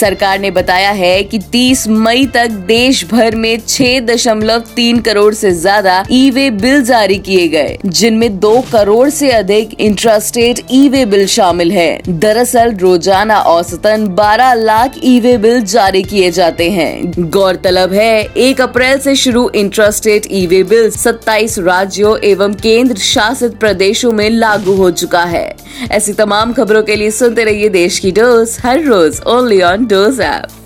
सरकार ने बताया है कि 30 मई तक देश भर में 6.3 करोड़ से ज़्यादा ई वे बिल जारी किए गए, जिनमें 2 करोड़ से अधिक इंट्रास्टेट ई वे बिल शामिल है। दरअसल, रोज़ाना औसतन 12 लाख ई वे बिल जारी किए जाते हैं। गौरतलब है, एक अप्रैल से शुरू इंट्रास्टेट ई वे बिल 27 राज्यों एवं केंद्र शासित प्रदेशों में लागू हो चुका है। ऐसी तमाम खबरों के लिए सुनते रहिए देश की डोज, हर रोज ओनली ऑन डोज ऐप